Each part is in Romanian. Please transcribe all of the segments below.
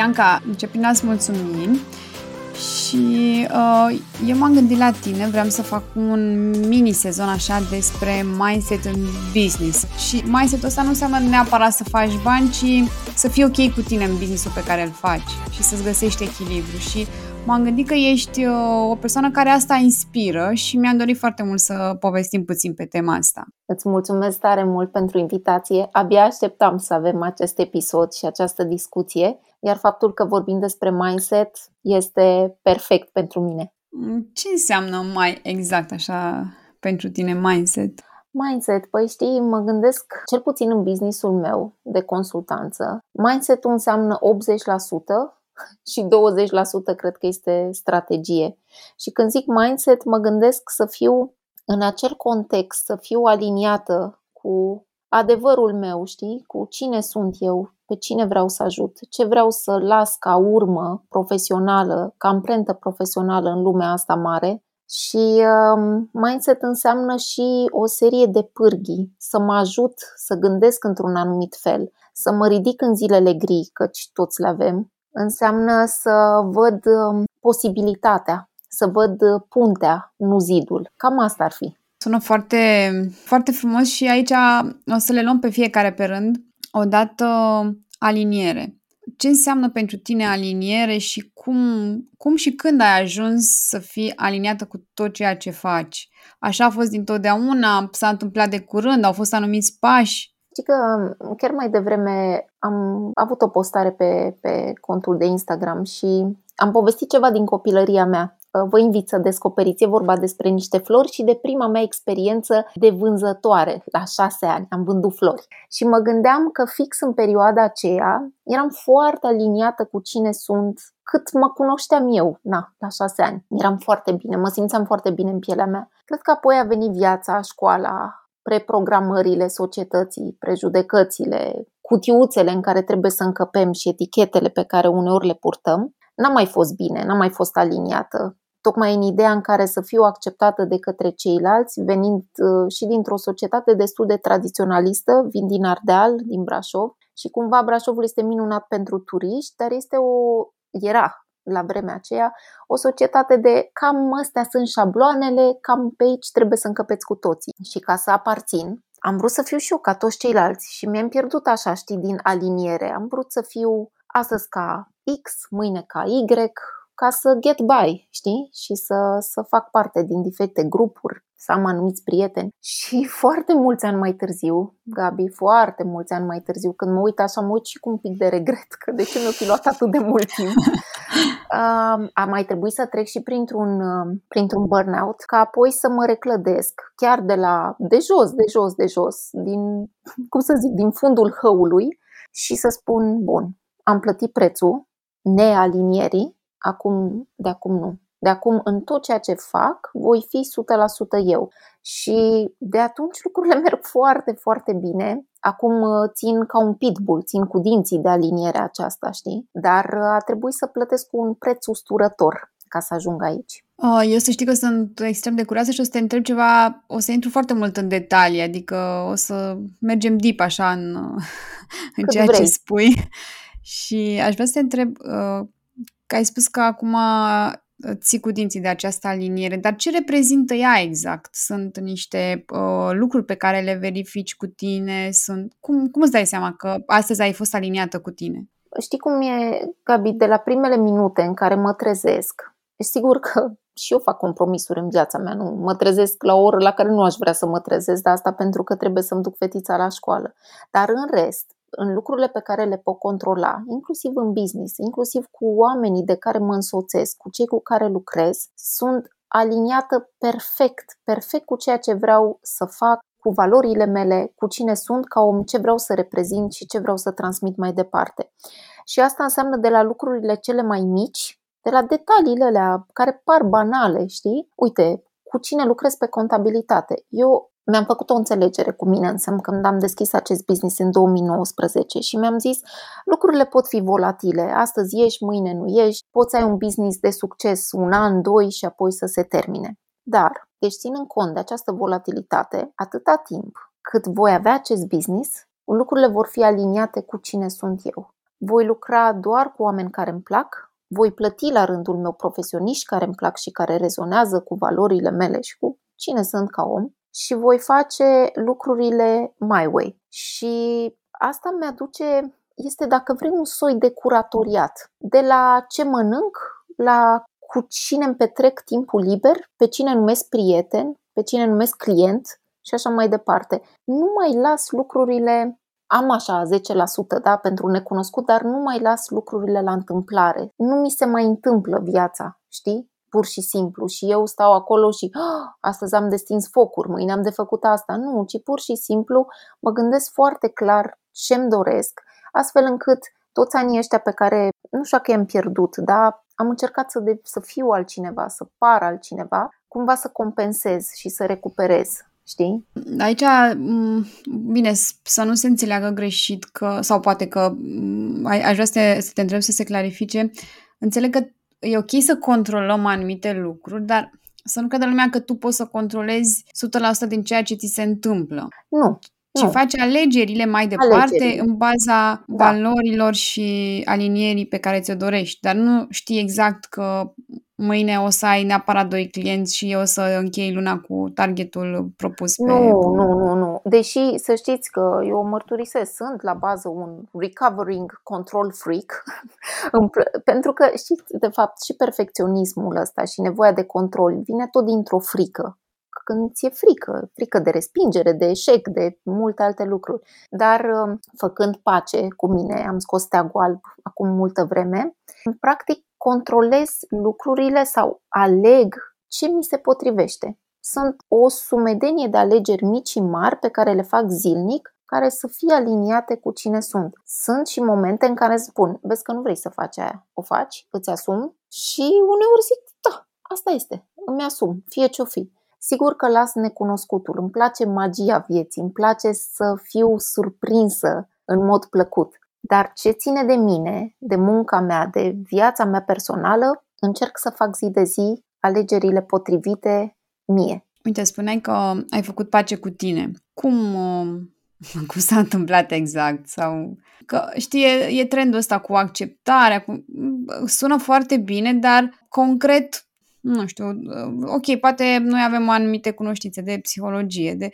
Bianca, încep prin a-ți mulțumi și uh, eu m-am gândit la tine, vreau să fac un mini-sezon așa despre mindset în business. Și mindset-ul ăsta nu înseamnă neapărat să faci bani, ci să fii ok cu tine în businessul pe care îl faci și să-ți găsești echilibru. Și m-am gândit că ești uh, o persoană care asta inspiră și mi-am dorit foarte mult să povestim puțin pe tema asta. Îți mulțumesc tare mult pentru invitație. Abia așteptam să avem acest episod și această discuție, iar faptul că vorbim despre mindset este perfect pentru mine. Mm, ce înseamnă mai exact așa pentru tine mindset? Mindset, păi știi, mă gândesc, cel puțin în businessul meu de consultanță, mindset-ul înseamnă 80% și 20% cred că este strategie. Și când zic mindset, mă gândesc să fiu în acel context, să fiu aliniată cu adevărul meu, știi, cu cine sunt eu, pe cine vreau să ajut, ce vreau să las ca urmă profesională, ca amprentă profesională în lumea asta mare. Și um, mindset înseamnă și o serie de pârghii, să mă ajut să gândesc într-un anumit fel, să mă ridic în zilele gri, căci toți le avem, înseamnă să văd um, posibilitatea, să văd uh, puntea, nu zidul. Cam asta ar fi. Sună foarte, foarte frumos și aici o să le luăm pe fiecare pe rând. Odată aliniere. Ce înseamnă pentru tine aliniere și cum, cum și când ai ajuns să fii aliniată cu tot ceea ce faci? Așa a fost dintotdeauna? S-a întâmplat de curând? Au fost anumiți pași? Știi că chiar mai devreme am avut o postare pe, pe contul de Instagram și am povestit ceva din copilăria mea. Vă invit să descoperiți, e vorba despre niște flori și de prima mea experiență de vânzătoare. La șase ani am vândut flori. Și mă gândeam că fix în perioada aceea eram foarte aliniată cu cine sunt, cât mă cunoșteam eu, na, la șase ani. Eram foarte bine, mă simțeam foarte bine în pielea mea. Cred că apoi a venit viața, școala, preprogramările societății, prejudecățile, cutiuțele în care trebuie să încăpem și etichetele pe care uneori le purtăm, n-am mai fost bine, n-am mai fost aliniată. Tocmai în ideea în care să fiu acceptată de către ceilalți, venind uh, și dintr-o societate destul de tradiționalistă, vin din Ardeal, din Brașov, și cumva Brașovul este minunat pentru turiști, dar este o era la vremea aceea, o societate de cam astea sunt șabloanele, cam pe aici trebuie să încăpeți cu toții. Și ca să aparțin, am vrut să fiu și eu ca toți ceilalți și mi-am pierdut așa, știi, din aliniere. Am vrut să fiu astăzi ca X, mâine ca Y, ca să get by, știi? Și să, să fac parte din diferite grupuri, să am anumiți prieteni. Și foarte mulți ani mai târziu, Gabi, foarte mulți ani mai târziu, când mă uit așa, mă uit și cu un pic de regret, că de ce mi-a fi luat atât de mult timp. a mai trebuit să trec și printr-un, printr-un burnout, ca apoi să mă reclădesc chiar de la, de jos, de jos, de jos, din, cum să zic, din fundul hăului și să spun, bun, am plătit prețul nealinierii, acum, de acum nu. De acum, în tot ceea ce fac, voi fi 100% eu. Și de atunci lucrurile merg foarte, foarte bine. Acum uh, țin ca un pitbull, țin cu dinții de alinierea aceasta, știi? Dar uh, a trebuit să plătesc un preț usturător ca să ajung aici. Oh, eu să știi că sunt extrem de curioasă și o să te întreb ceva, o să intru foarte mult în detalii, adică o să mergem deep așa în, în ceea vrei. ce spui. Și aș vrea să te întreb, uh, că ai spus că acum ții cu dinții de această aliniere, dar ce reprezintă ea exact? Sunt niște uh, lucruri pe care le verifici cu tine? Sunt... Cum, cum îți dai seama că astăzi ai fost aliniată cu tine? Știi cum e, Gabi, de la primele minute în care mă trezesc, e sigur că și eu fac compromisuri în viața mea, nu mă trezesc la o oră la care nu aș vrea să mă trezesc, dar asta pentru că trebuie să-mi duc fetița la școală. Dar în rest, în lucrurile pe care le pot controla, inclusiv în business, inclusiv cu oamenii de care mă însoțesc, cu cei cu care lucrez, sunt aliniată perfect, perfect cu ceea ce vreau să fac, cu valorile mele, cu cine sunt ca om, ce vreau să reprezint și ce vreau să transmit mai departe. Și asta înseamnă de la lucrurile cele mai mici, de la detaliile alea care par banale, știi? Uite, cu cine lucrez pe contabilitate. Eu mi-am făcut o înțelegere cu mine însă când am deschis acest business în 2019 și mi-am zis lucrurile pot fi volatile, astăzi ieși, mâine nu ieși, poți ai un business de succes un an, doi și apoi să se termine. Dar, deci ținând cont de această volatilitate, atâta timp cât voi avea acest business, lucrurile vor fi aliniate cu cine sunt eu. voi lucra doar cu oameni care îmi plac, voi plăti la rândul meu profesioniști care îmi plac și care rezonează cu valorile mele și cu cine sunt ca om și voi face lucrurile my way. Și asta mi-aduce, este dacă vrei un soi de curatoriat, de la ce mănânc, la cu cine îmi petrec timpul liber, pe cine numesc prieten, pe cine numesc client și așa mai departe. Nu mai las lucrurile am așa 10% da, pentru necunoscut, dar nu mai las lucrurile la întâmplare. Nu mi se mai întâmplă viața, știi? Pur și simplu. Și eu stau acolo și ah, astăzi am destins focuri, mâine am de făcut asta. Nu, ci pur și simplu mă gândesc foarte clar ce-mi doresc, astfel încât toți anii ăștia pe care nu știu că i-am pierdut, dar am încercat să, de, să fiu altcineva, să par altcineva, cumva să compensez și să recuperez știi? Aici, bine, să nu se înțeleagă greșit că, sau poate că aș vrea să te, să te întreb să se clarifice. Înțeleg că e ok să controlăm anumite lucruri, dar să nu crede lumea că tu poți să controlezi 100% din ceea ce ți se întâmplă. Nu. Și nu. faci alegerile mai departe alegerile. în baza da. valorilor și alinierii pe care ți-o dorești, dar nu știi exact că mâine o să ai neapărat doi clienți și eu o să închei luna cu targetul propus pe... Nu, nu, nu, nu. Deși să știți că eu mărturisesc, sunt la bază un recovering control freak, pentru că știți, de fapt, și perfecționismul ăsta și nevoia de control vine tot dintr-o frică când ți-e frică, frică de respingere, de eșec, de multe alte lucruri. Dar făcând pace cu mine, am scos steagul alb acum multă vreme, practic controlez lucrurile sau aleg ce mi se potrivește. Sunt o sumedenie de alegeri mici și mari pe care le fac zilnic, care să fie aliniate cu cine sunt. Sunt și momente în care spun, vezi că nu vrei să faci aia, o faci, îți asumi și uneori zic, da, asta este, îmi asum, fie ce-o fi. Sigur că las necunoscutul, îmi place magia vieții, îmi place să fiu surprinsă în mod plăcut. Dar ce ține de mine, de munca mea, de viața mea personală, încerc să fac zi de zi alegerile potrivite mie. Uite, spuneai că ai făcut pace cu tine. Cum, uh, cum s-a întâmplat exact? Sau că știi, e, e trendul ăsta cu acceptarea, cu, sună foarte bine, dar concret, nu știu, uh, ok, poate noi avem anumite cunoștințe de psihologie, de,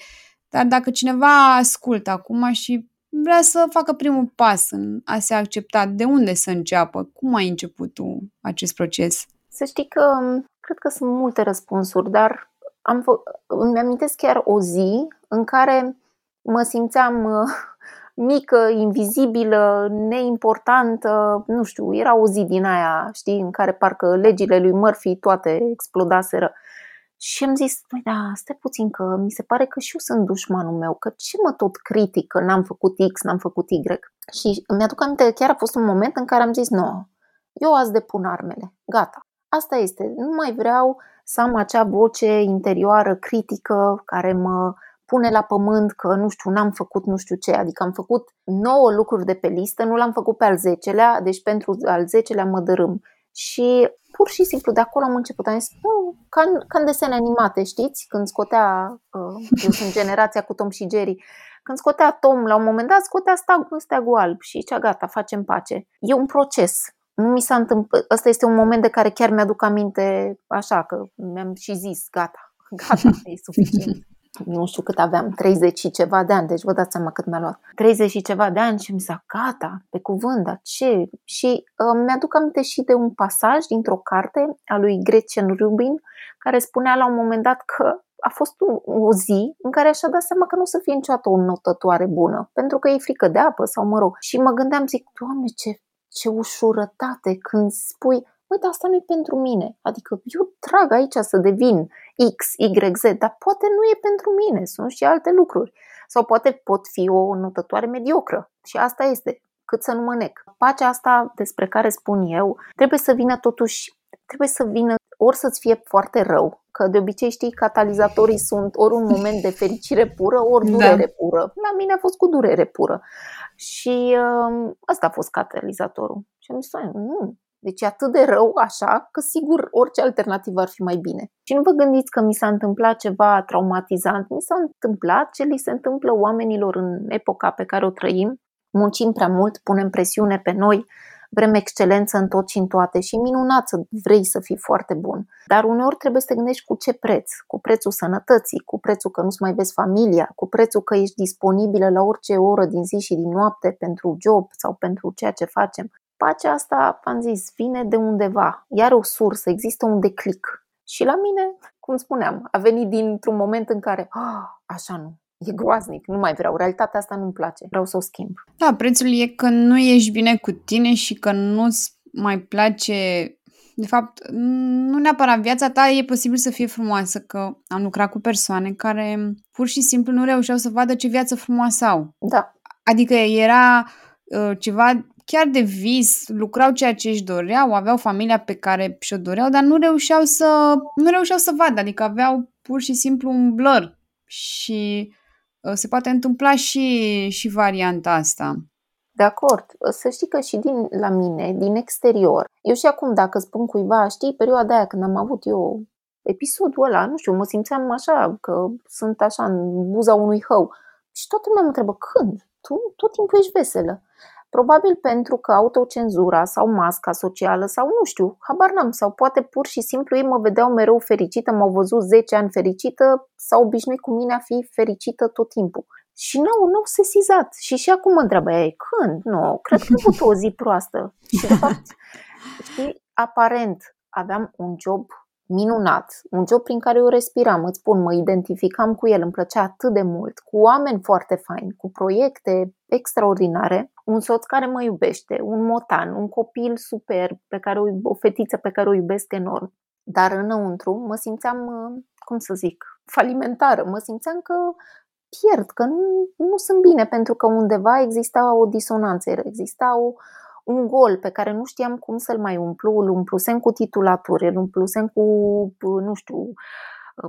dar dacă cineva ascultă acum și vrea să facă primul pas în a se accepta. De unde să înceapă? Cum ai început tu acest proces? Să știi că um, cred că sunt multe răspunsuri, dar am fă- îmi amintesc chiar o zi în care mă simțeam uh, mică, invizibilă, neimportantă, nu știu, era o zi din aia, știi, în care parcă legile lui Murphy toate explodaseră. Și am zis, păi da, stai puțin că mi se pare că și eu sunt dușmanul meu, că ce mă tot critic că n-am făcut X, n-am făcut Y. Și îmi aduc aminte că chiar a fost un moment în care am zis, nu, eu azi depun armele, gata. Asta este, nu mai vreau să am acea voce interioară critică care mă pune la pământ că nu știu, n-am făcut nu știu ce, adică am făcut 9 lucruri de pe listă, nu l-am făcut pe al 10-lea, deci pentru al 10-lea mă dărâm. Și pur și simplu de acolo am început. Am zis, ca, în, ca în desene animate, știți? Când scotea, uh, eu sunt generația cu Tom și Jerry, când scotea Tom, la un moment dat scotea steagul, steagul alb și zicea, gata, facem pace. E un proces. Nu mi s-a întâmplat, ăsta este un moment de care chiar mi-aduc aminte așa, că mi-am și zis, gata, gata, e suficient nu știu cât aveam, 30 și ceva de ani, deci vă dați seama cât mi-a luat. 30 și ceva de ani și mi s-a gata, pe cuvânt, dar ce? Și uh, mi-aduc aminte și de un pasaj dintr-o carte a lui Gretchen Rubin, care spunea la un moment dat că a fost o zi în care așa dat seama că nu o să fie niciodată o notătoare bună, pentru că e frică de apă sau mă rog. Și mă gândeam, zic, Doamne, ce, ce ușurătate când spui, uite, asta nu e pentru mine. Adică eu trag aici să devin X, Y, Z, dar poate nu e pentru mine, sunt și alte lucruri. Sau poate pot fi o notătoare mediocră și asta este, cât să nu mă nec. Pacea asta despre care spun eu trebuie să vină totuși, trebuie să vină ori să-ți fie foarte rău, că de obicei știi, catalizatorii sunt ori un moment de fericire pură, ori da. durere da. pură. La mine a fost cu durere pură. Și uh, asta a fost catalizatorul. Și am zis, nu, deci e atât de rău așa că sigur orice alternativă ar fi mai bine. Și nu vă gândiți că mi s-a întâmplat ceva traumatizant, mi s-a întâmplat ce li se întâmplă oamenilor în epoca pe care o trăim. muncim prea mult, punem presiune pe noi, vrem excelență în tot și în toate și minunat să vrei să fii foarte bun. Dar uneori trebuie să te gândești cu ce preț, cu prețul sănătății, cu prețul că nu-ți mai vezi familia, cu prețul că ești disponibilă la orice oră din zi și din noapte pentru job sau pentru ceea ce facem. Pacea asta, am zis, vine de undeva, iar o sursă, există un declic. Și la mine, cum spuneam, a venit dintr-un moment în care, ah, așa nu, e groaznic, nu mai vreau, realitatea asta nu-mi place, vreau să o schimb. Da, prețul e că nu ești bine cu tine și că nu-ți mai place de fapt, nu neapărat viața ta e posibil să fie frumoasă, că am lucrat cu persoane care pur și simplu nu reușeau să vadă ce viață frumoasă au. Da. Adică era uh, ceva chiar de vis, lucrau ceea ce își doreau, aveau familia pe care și-o doreau, dar nu reușeau să nu reușeau să vadă, adică aveau pur și simplu un blur. Și uh, se poate întâmpla și, și varianta asta. De acord. Să știi că și din la mine, din exterior, eu și acum dacă spun cuiva, știi, perioada aia când am avut eu episodul ăla, nu știu, mă simțeam așa, că sunt așa în buza unui hău. Și toată lumea mă întrebă, când? Tu tot timpul ești veselă. Probabil pentru că autocenzura sau masca socială sau nu știu, habar n-am, sau poate pur și simplu ei mă vedeau mereu fericită, m-au văzut 10 ani fericită, sau obișnuit cu mine a fi fericită tot timpul. Și nu, nu sesizat. Și și acum mă întreabă ei, când? Nu, cred că am avut o zi proastă. Și de fapt, știi, aparent aveam un job minunat, un job prin care eu respiram, îți spun, mă identificam cu el, îmi plăcea atât de mult, cu oameni foarte faini, cu proiecte extraordinare, un soț care mă iubește, un motan, un copil super, pe care o, o fetiță pe care o iubesc enorm. Dar înăuntru mă simțeam, cum să zic, falimentară, mă simțeam că pierd, că nu, nu sunt bine, pentru că undeva exista o disonanță, exista o, un gol pe care nu știam cum să-l mai umplu, îl umplusem cu titulaturi, îl umplusem cu, nu știu,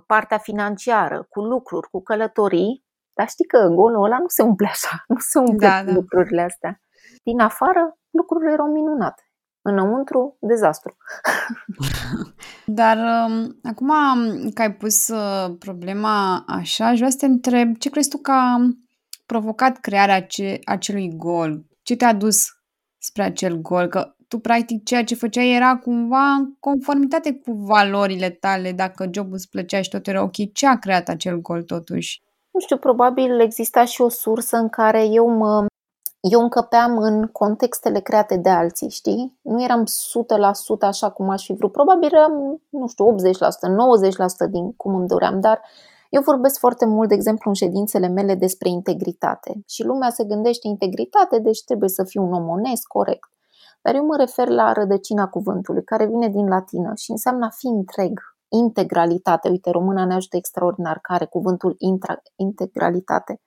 partea financiară, cu lucruri, cu călătorii, dar știi că golul ăla nu se umple așa, nu se umple da, da. lucrurile astea. Din afară, lucrurile erau minunate. Înăuntru, dezastru. Dar um, acum că ai pus uh, problema așa, aș vrea să te întreb ce crezi tu că a provocat crearea ace- acelui gol? Ce te-a dus spre acel gol? Că tu practic ceea ce făceai era cumva în conformitate cu valorile tale, dacă jobul îți plăcea și tot era ok. Ce a creat acel gol totuși? Nu știu, probabil exista și o sursă în care eu mă eu încăpeam în contextele create de alții, știi? Nu eram 100% așa cum aș fi vrut. Probabil eram, nu știu, 80%, 90% din cum îmi doream, dar eu vorbesc foarte mult, de exemplu, în ședințele mele despre integritate. Și lumea se gândește integritate, deci trebuie să fiu un om onest, corect. Dar eu mă refer la rădăcina cuvântului, care vine din latină și înseamnă a fi întreg, integralitate. Uite, româna ne ajută extraordinar, care cuvântul intra, integralitate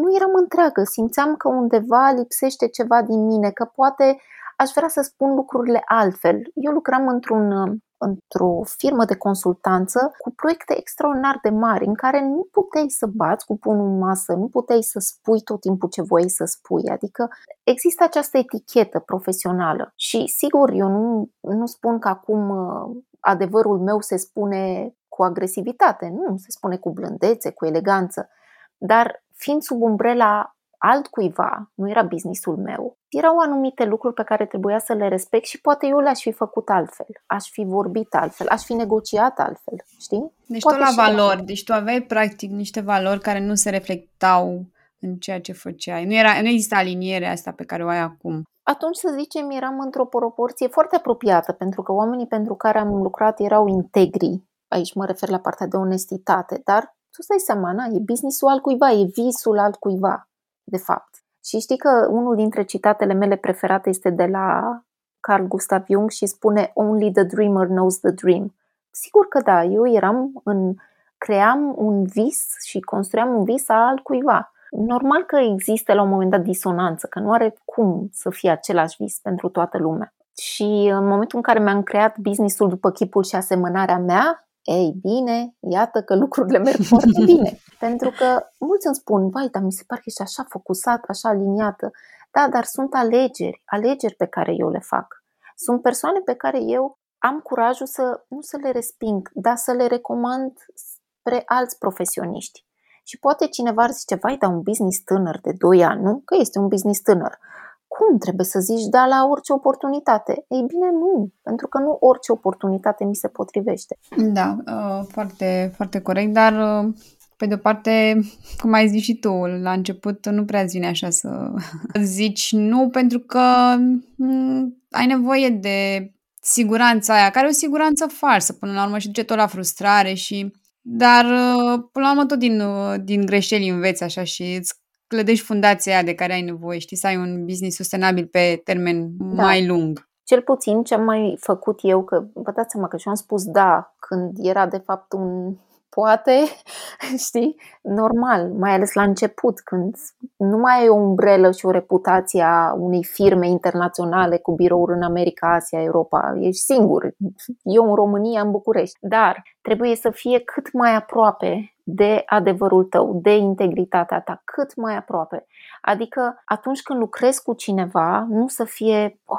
nu eram întreagă, simțeam că undeva lipsește ceva din mine, că poate aș vrea să spun lucrurile altfel. Eu lucram într-un, într-o firmă de consultanță cu proiecte extraordinar de mari, în care nu puteai să bați cu punul în masă, nu puteai să spui tot timpul ce voiai să spui. Adică există această etichetă profesională. Și sigur, eu nu, nu spun că acum uh, adevărul meu se spune cu agresivitate, nu, se spune cu blândețe, cu eleganță. Dar fiind sub umbrela altcuiva, nu era businessul meu, erau anumite lucruri pe care trebuia să le respect și poate eu le-aș fi făcut altfel, aș fi vorbit altfel, aș fi negociat altfel, știi? Deci poate tot la valori, de... deci tu aveai practic niște valori care nu se reflectau în ceea ce făceai. Nu, era, nu exista alinierea asta pe care o ai acum. Atunci, să zicem, eram într-o proporție foarte apropiată, pentru că oamenii pentru care am lucrat erau integri. Aici mă refer la partea de onestitate, dar tu stai seama, na, e businessul altcuiva, e visul altcuiva, de fapt. Și știi că unul dintre citatele mele preferate este de la Carl Gustav Jung și spune Only the dreamer knows the dream. Sigur că da, eu eram în, cream un vis și construiam un vis al altcuiva. Normal că există la un moment dat disonanță, că nu are cum să fie același vis pentru toată lumea. Și în momentul în care mi-am creat businessul după chipul și asemănarea mea, ei bine, iată că lucrurile merg foarte bine. Pentru că mulți îmi spun, vai, dar mi se pare că ești așa focusat, așa aliniată. Da, dar sunt alegeri, alegeri pe care eu le fac. Sunt persoane pe care eu am curajul să nu să le resping, dar să le recomand spre alți profesioniști. Și poate cineva ar zice, vai, dar un business tânăr de 2 ani, nu? Că este un business tânăr. Cum trebuie să zici da la orice oportunitate? Ei bine, nu, pentru că nu orice oportunitate mi se potrivește. Da, uh, foarte, foarte corect, dar uh, pe de-o parte, cum ai zis și tu, la început nu prea vine așa să zici nu, pentru că mm, ai nevoie de siguranța aia, care e o siguranță falsă până la urmă și duce tot la frustrare și... Dar uh, până la urmă tot din, uh, din greșeli înveți așa și îți clădești fundația aia de care ai nevoie, știi, să ai un business sustenabil pe termen da. mai lung. Cel puțin ce am mai făcut eu, că vă dați seama că și am spus da când era de fapt un poate, știi, normal, mai ales la început, când nu mai ai o umbrelă și o reputație a unei firme internaționale cu birouri în America, Asia, Europa, ești singur, eu în România, în București, dar trebuie să fie cât mai aproape de adevărul tău, de integritatea ta, cât mai aproape. Adică atunci când lucrezi cu cineva, nu să fie, oh,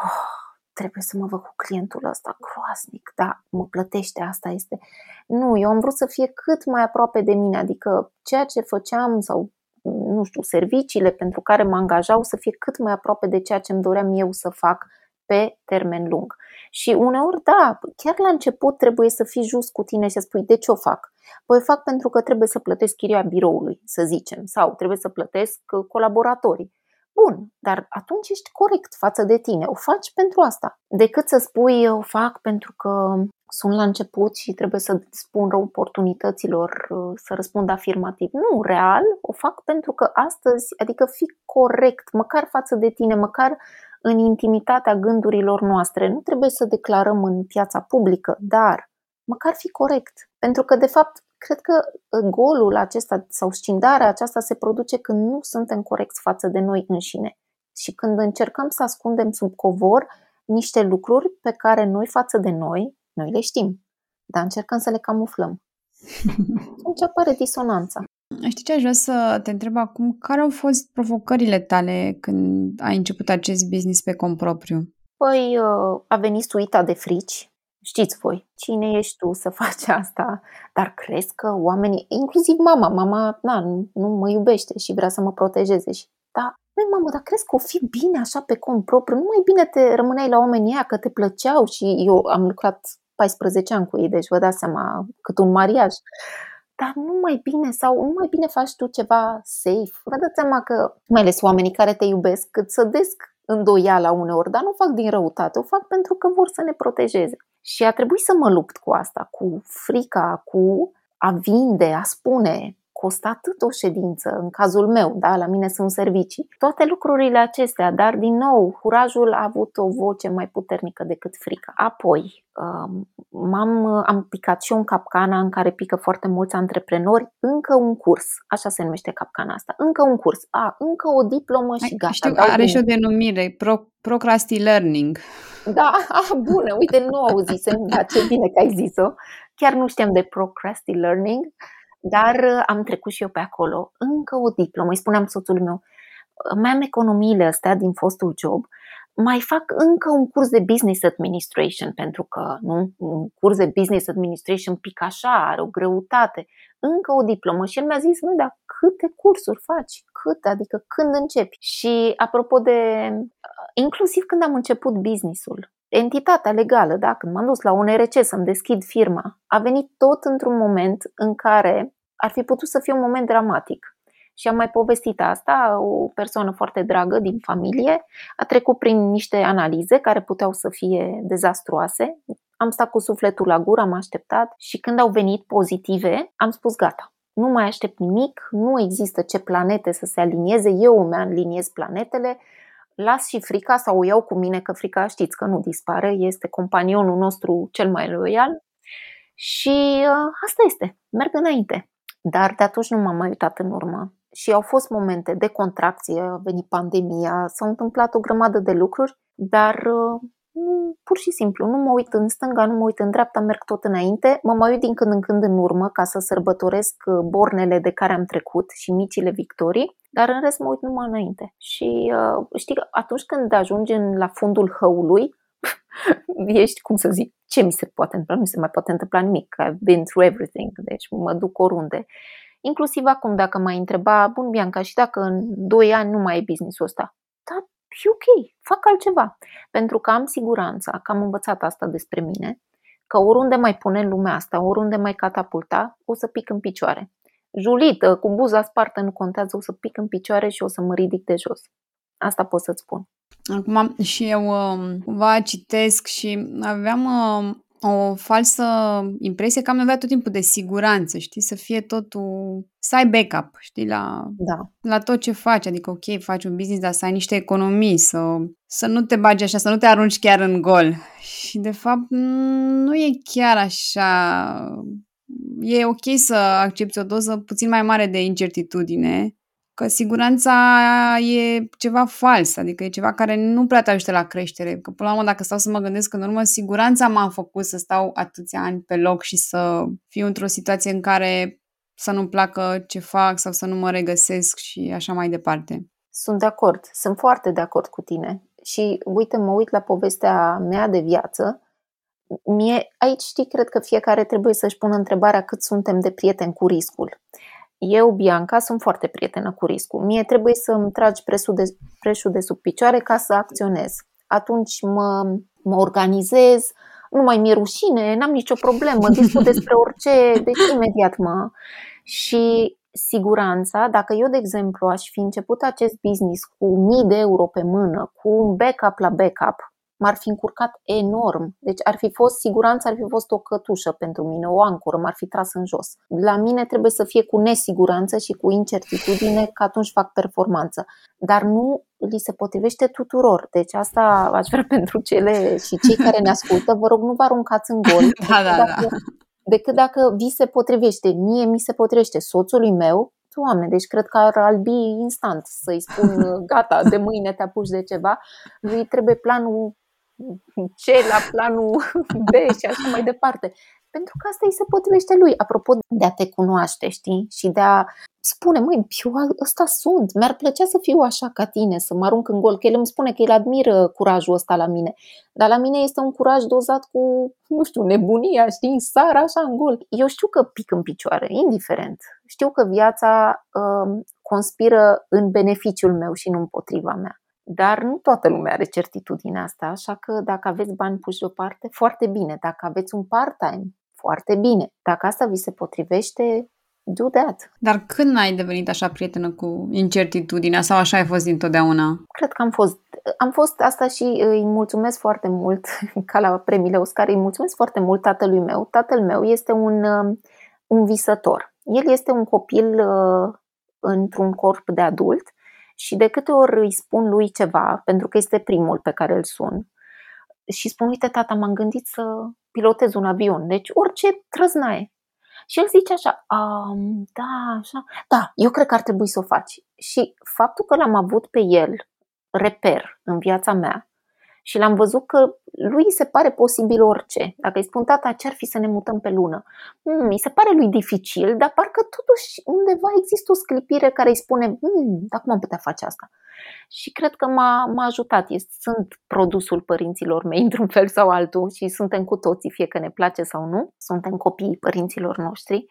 trebuie să mă văd cu clientul ăsta groaznic, da, mă plătește, asta este. Nu, eu am vrut să fie cât mai aproape de mine, adică ceea ce făceam sau nu știu, serviciile pentru care mă angajau să fie cât mai aproape de ceea ce îmi doream eu să fac pe termen lung. Și uneori, da, chiar la început trebuie să fii just cu tine și să spui de ce o fac. Păi o fac pentru că trebuie să plătesc chiria biroului, să zicem, sau trebuie să plătesc colaboratorii. Bun, dar atunci ești corect față de tine. O faci pentru asta. Decât să spui o fac pentru că sunt la început și trebuie să spun oportunităților să răspund afirmativ. Nu, real, o fac pentru că astăzi, adică fi corect, măcar față de tine, măcar în intimitatea gândurilor noastre. Nu trebuie să declarăm în piața publică, dar măcar fi corect. Pentru că, de fapt, cred că uh, golul acesta sau scindarea aceasta se produce când nu suntem corecți față de noi înșine și când încercăm să ascundem sub covor niște lucruri pe care noi față de noi, noi le știm, dar încercăm să le camuflăm. Atunci apare disonanța. Știi ce aș vrea să te întreb acum? Care au fost provocările tale când ai început acest business pe cont propriu? Păi uh, a venit suita de frici, Știți voi, cine ești tu să faci asta? Dar crezi că oamenii, inclusiv mama, mama na, nu, nu mă iubește și vrea să mă protejeze și da, Măi, mamă, dar crezi că o fi bine așa pe cont propriu? Nu mai bine te rămâneai la oamenii ăia că te plăceau și eu am lucrat 14 ani cu ei, deci vă dați seama cât un mariaj. Dar nu mai bine sau nu mai bine faci tu ceva safe. Vă dați seama că, mai ales oamenii care te iubesc, cât să desc îndoiala uneori, dar nu fac din răutate, o fac pentru că vor să ne protejeze. Și a trebuit să mă lupt cu asta, cu frica, cu a vinde, a spune, costă atât o ședință, în cazul meu, da, la mine sunt servicii. Toate lucrurile acestea, dar din nou, curajul a avut o voce mai puternică decât frica. Apoi, um, m-am, am picat și eu în capcana în care pică foarte mulți antreprenori, încă un curs, așa se numește capcana asta, încă un curs, a, încă o diplomă și gata. Știu, are și o denumire, pro, procrasti learning. Da, a, bună, uite, nu auzisem, dar ce bine că ai zis-o. Chiar nu știam de procrasti learning. Dar uh, am trecut și eu pe acolo. Încă o diplomă. Îi spuneam soțul meu, mai am economiile astea din fostul job, mai fac încă un curs de business administration, pentru că nu, un curs de business administration pic așa, are o greutate. Încă o diplomă. Și el mi-a zis, măi, dar câte cursuri faci? Cât? Adică când începi? Și apropo de, uh, inclusiv când am început businessul, entitatea legală, da, când m-am dus la un RC să-mi deschid firma, a venit tot într-un moment în care ar fi putut să fie un moment dramatic. Și am mai povestit asta, o persoană foarte dragă din familie a trecut prin niște analize care puteau să fie dezastruoase. Am stat cu sufletul la gură, am așteptat și când au venit pozitive, am spus gata. Nu mai aștept nimic, nu există ce planete să se alinieze, eu îmi aliniez planetele, las și frica sau o iau cu mine, că frica știți că nu dispare, este companionul nostru cel mai loial și uh, asta este, merg înainte. Dar de atunci nu m-am mai uitat în urmă. Și au fost momente de contracție, a venit pandemia, s-au întâmplat o grămadă de lucruri, dar uh, nu, pur și simplu, nu mă uit în stânga, nu mă uit în dreapta, merg tot înainte, mă mai uit din când în când în urmă ca să sărbătoresc uh, bornele de care am trecut și micile victorii, dar în rest mă uit numai înainte. Și uh, știi, atunci când ajungi în, la fundul hăului, ești, cum să zic, ce mi se poate întâmpla? Nu mi se mai poate întâmpla nimic. I've been through everything, deci mă duc oriunde. Inclusiv acum, dacă m-ai întreba, bun, Bianca, și dacă în 2 ani nu mai e businessul ăsta, da, e ok, fac altceva. Pentru că am siguranța, că am învățat asta despre mine, că oriunde mai pune în lumea asta, oriunde mai catapulta, o să pic în picioare. Julită, cu buza spartă, nu contează, o să pic în picioare și o să mă ridic de jos. Asta pot să-ți spun. Acum și eu um, cumva citesc și aveam um, o falsă impresie că am nevoie tot timpul de siguranță, știi, să fie totul, să ai backup, știi, la, da. la tot ce faci, adică ok, faci un business, dar să ai niște economii, să, să nu te bagi așa, să nu te arunci chiar în gol. Și de fapt nu e chiar așa, e ok să accepti o doză puțin mai mare de incertitudine, că siguranța e ceva fals, adică e ceva care nu prea te ajută la creștere. Că până la urmă, dacă stau să mă gândesc în urmă, siguranța m-a făcut să stau atâția ani pe loc și să fiu într-o situație în care să nu-mi placă ce fac sau să nu mă regăsesc și așa mai departe. Sunt de acord, sunt foarte de acord cu tine. Și uite, mă uit la povestea mea de viață. Mie, aici știi, cred că fiecare trebuie să-și pună întrebarea cât suntem de prieteni cu riscul. Eu, Bianca, sunt foarte prietenă cu riscul. Mie trebuie să-mi tragi preșul de, preșul de sub picioare ca să acționez. Atunci mă, mă organizez, nu mai mi-e rușine, n-am nicio problemă, discut despre orice, deci imediat mă. Și siguranța, dacă eu, de exemplu, aș fi început acest business cu mii de euro pe mână, cu un backup la backup, m-ar fi încurcat enorm. Deci ar fi fost, siguranța ar fi fost o cătușă pentru mine, o ancoră, m-ar fi tras în jos. La mine trebuie să fie cu nesiguranță și cu incertitudine că atunci fac performanță. Dar nu li se potrivește tuturor. Deci asta aș vrea pentru cele și cei care ne ascultă, vă rog, nu vă aruncați în gol. da, da, dacă, da. Decât dacă vi se potrivește. Mie mi se potrivește soțului meu, Doamne, deci cred că ar albi instant să-i spun gata, de mâine te apuci de ceva. Lui trebuie planul ce la planul B și așa mai departe. Pentru că asta îi se potrivește lui. Apropo de a te cunoaște, știi? Și de a spune, măi, eu ăsta sunt, mi-ar plăcea să fiu așa ca tine, să mă arunc în gol, că el îmi spune că el admiră curajul ăsta la mine, dar la mine este un curaj dozat cu, nu știu, nebunia, știi, sar așa în gol. Eu știu că pic în picioare, indiferent. Știu că viața uh, conspiră în beneficiul meu și nu împotriva mea. Dar nu toată lumea are certitudinea asta, așa că dacă aveți bani puși deoparte, foarte bine. Dacă aveți un part-time, foarte bine. Dacă asta vi se potrivește, do that. Dar când ai devenit așa prietenă cu incertitudinea sau așa ai fost dintotdeauna? Cred că am fost. Am fost asta și îi mulțumesc foarte mult, ca la premiile Oscar, îi mulțumesc foarte mult tatălui meu. Tatăl meu este un, um, un visător. El este un copil uh, într-un corp de adult și de câte ori îi spun lui ceva, pentru că este primul pe care îl sun, și spun, uite tata, m-am gândit să pilotez un avion, deci orice trăznaie. Și el zice așa, da, așa, da, eu cred că ar trebui să o faci. Și faptul că l-am avut pe el reper în viața mea și l-am văzut că lui se pare posibil orice. Dacă îi spun tata ce ar fi să ne mutăm pe lună, mm, mi se pare lui dificil, dar parcă totuși undeva există o sclipire care îi spune, mm, dar cum am putea face asta? Și cred că m-a, m-a ajutat. Sunt produsul părinților mei într-un fel sau altul și suntem cu toții, fie că ne place sau nu, suntem copiii părinților noștri.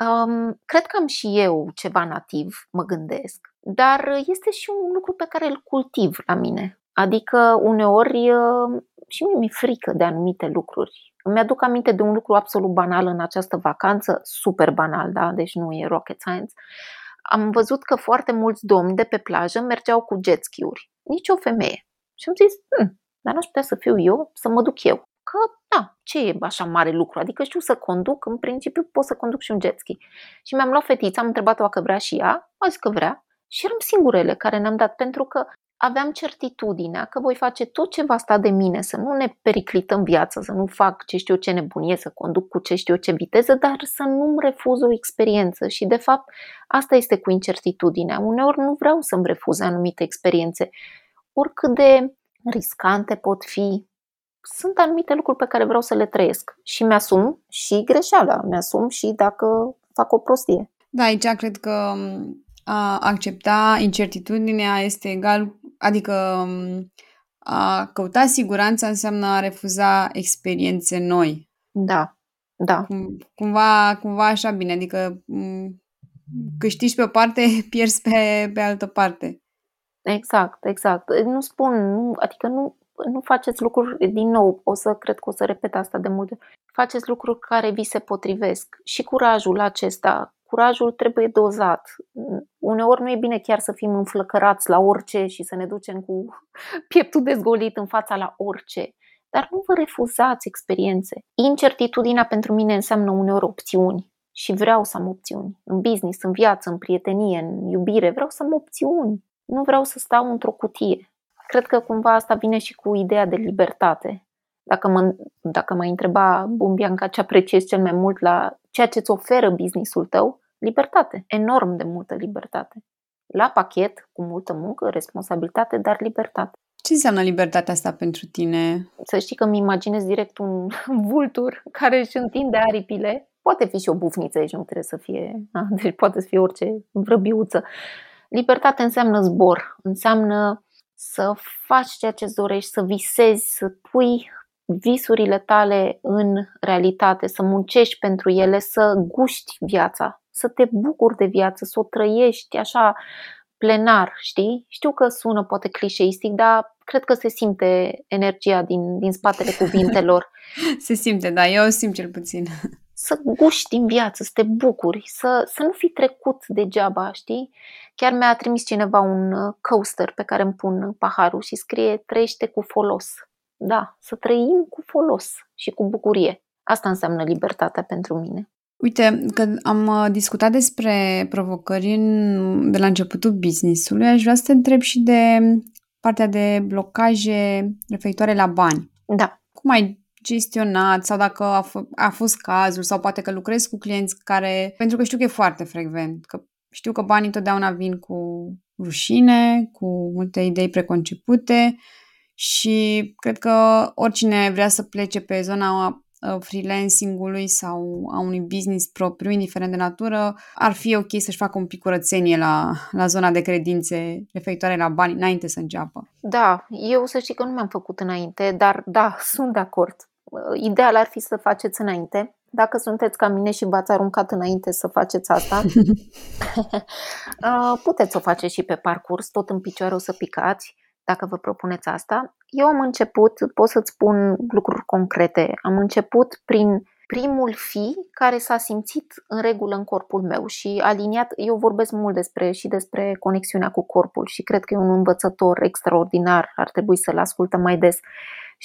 Um, cred că am și eu ceva nativ, mă gândesc, dar este și un lucru pe care îl cultiv la mine. Adică uneori uh, și mie mi-e frică de anumite lucruri. Îmi aduc aminte de un lucru absolut banal în această vacanță, super banal, da? deci nu e rocket science. Am văzut că foarte mulți domni de pe plajă mergeau cu jet ski-uri, nici o femeie. Și am zis, hm, dar n-aș putea să fiu eu, să mă duc eu. Că, da, ce e așa mare lucru? Adică știu să conduc, în principiu pot să conduc și un jet ski. Și mi-am luat fetița, am întrebat-o dacă vrea și ea, a zis că vrea. Și eram singurele care ne-am dat, pentru că aveam certitudinea că voi face tot ce va sta de mine, să nu ne periclităm viața, să nu fac ce știu ce nebunie, să conduc cu ce știu ce viteză, dar să nu-mi refuz o experiență. Și, de fapt, asta este cu incertitudinea. Uneori nu vreau să-mi refuz anumite experiențe, oricât de riscante pot fi. Sunt anumite lucruri pe care vreau să le trăiesc și mi-asum și greșeala, mi-asum și dacă fac o prostie. Da, aici cred că a accepta incertitudinea este egal Adică a căuta siguranța înseamnă a refuza experiențe noi. Da, da. Cum, cumva, cumva așa bine, adică câștigi pe o parte, pierzi pe, pe altă parte. Exact, exact. Nu spun, nu, adică nu, nu faceți lucruri, din nou, o să cred că o să repet asta de multe faceți lucruri care vi se potrivesc. Și curajul acesta, curajul trebuie dozat. Uneori nu e bine chiar să fim înflăcărați la orice și să ne ducem cu pieptul dezgolit în fața la orice. Dar nu vă refuzați experiențe. Incertitudinea pentru mine înseamnă uneori opțiuni și vreau să am opțiuni. În business, în viață, în prietenie, în iubire, vreau să am opțiuni. Nu vreau să stau într-o cutie. Cred că cumva asta vine și cu ideea de libertate. Dacă mă, dacă mă întreba, bun, Bianca, ce apreciezi cel mai mult la ceea ce îți oferă businessul tău, libertate, enorm de multă libertate. La pachet, cu multă muncă, responsabilitate, dar libertate. Ce înseamnă libertatea asta pentru tine? Să știi că îmi imaginez direct un vultur care își întinde aripile. Poate fi și o bufniță aici, nu trebuie să fie, a, deci poate să fie orice vrăbiuță. Libertate înseamnă zbor, înseamnă să faci ceea ce îți dorești, să visezi, să pui visurile tale în realitate, să muncești pentru ele, să guști viața, să te bucuri de viață, să o trăiești așa plenar, știi? Știu că sună poate clișeistic, dar cred că se simte energia din, din spatele cuvintelor. se simte, da, eu o simt cel puțin. Să guști din viață, să te bucuri, să, să nu fi trecut degeaba, știi? Chiar mi-a trimis cineva un uh, coaster pe care îmi pun paharul și scrie trăiește cu folos. Da, să trăim cu folos și cu bucurie. Asta înseamnă libertatea pentru mine. Uite, că am uh, discutat despre provocări în, de la începutul business-ului, aș vrea să te întreb și de partea de blocaje referitoare la bani. Da. Cum ai gestionat sau dacă a, f- a fost cazul sau poate că lucrezi cu clienți care, pentru că știu că e foarte frecvent, că știu că banii întotdeauna vin cu rușine, cu multe idei preconcepute și cred că oricine vrea să plece pe zona freelancing-ului sau a unui business propriu, indiferent de natură, ar fi ok să-și facă un pic curățenie la, la zona de credințe referitoare la bani înainte să înceapă. Da, eu să știi că nu mi-am făcut înainte, dar da, sunt de acord. Ideal ar fi să faceți înainte. Dacă sunteți ca mine și v-ați aruncat înainte să faceți asta, puteți să o faceți și pe parcurs, tot în picioare o să picați dacă vă propuneți asta. Eu am început, pot să-ți spun lucruri concrete, am început prin primul fi care s-a simțit în regulă în corpul meu și aliniat, eu vorbesc mult despre și despre conexiunea cu corpul și cred că e un învățător extraordinar, ar trebui să-l ascultăm mai des.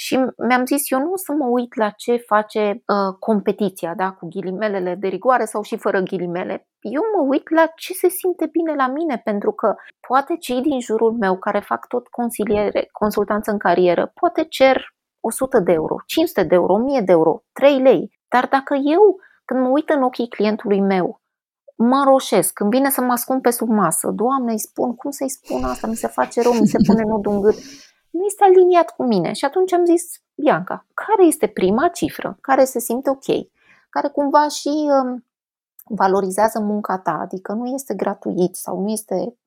Și mi-am zis, eu nu o să mă uit la ce face uh, competiția, da, cu ghilimelele de rigoare sau și fără ghilimele. Eu mă uit la ce se simte bine la mine, pentru că poate cei din jurul meu care fac tot consiliere, consultanță în carieră, poate cer 100 de euro, 500 de euro, 1000 de euro, 3 lei. Dar dacă eu, când mă uit în ochii clientului meu, mă roșesc, când vine să mă ascund pe sub masă, Doamne, îi spun, cum să-i spun asta, mi se face rău, mi se pune nodul în gât, nu este aliniat cu mine. Și atunci am zis, Bianca, care este prima cifră care se simte ok, care cumva și um, valorizează munca ta, adică nu este gratuit sau nu este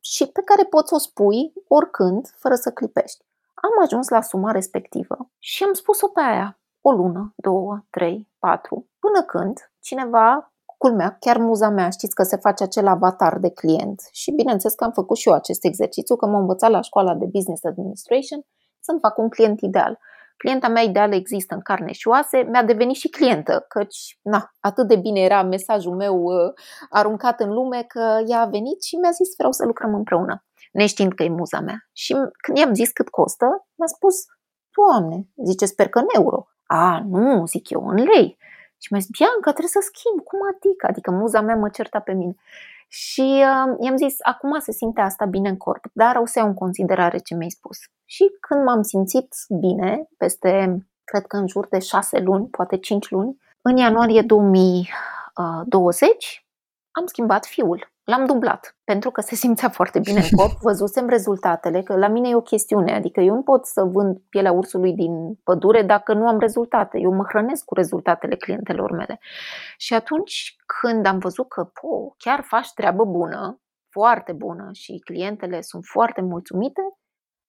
și pe care poți să o spui oricând, fără să clipești. Am ajuns la suma respectivă și am spus-o pe aia o lună, două, trei, patru, până când cineva Culmea, chiar muza mea, știți că se face acel avatar de client și bineînțeles că am făcut și eu acest exercițiu, că m-am învățat la școala de Business Administration să-mi fac un client ideal. Clienta mea ideală există în carne și oase, mi-a devenit și clientă, căci na, atât de bine era mesajul meu uh, aruncat în lume că ea a venit și mi-a zis vreau să lucrăm împreună, neștiind că e muza mea. Și când i-am zis cât costă, mi-a spus, Doamne, zice, sper că în euro. A, nu, zic eu, în lei. Și mi-a zis, Bianca, trebuie să schimb. Cum adică? Adică muza mea mă certa pe mine. Și uh, i-am zis, acum se simte asta bine în corp, dar o să iau în considerare ce mi-ai spus. Și când m-am simțit bine, peste, cred că în jur de șase luni, poate cinci luni, în ianuarie 2020, am schimbat fiul. L-am dublat, pentru că se simțea foarte bine în corp, văzusem rezultatele, că la mine e o chestiune, adică eu nu pot să vând pielea ursului din pădure dacă nu am rezultate. Eu mă hrănesc cu rezultatele clientelor mele. Și atunci când am văzut că, po, chiar faci treabă bună, foarte bună și clientele sunt foarte mulțumite,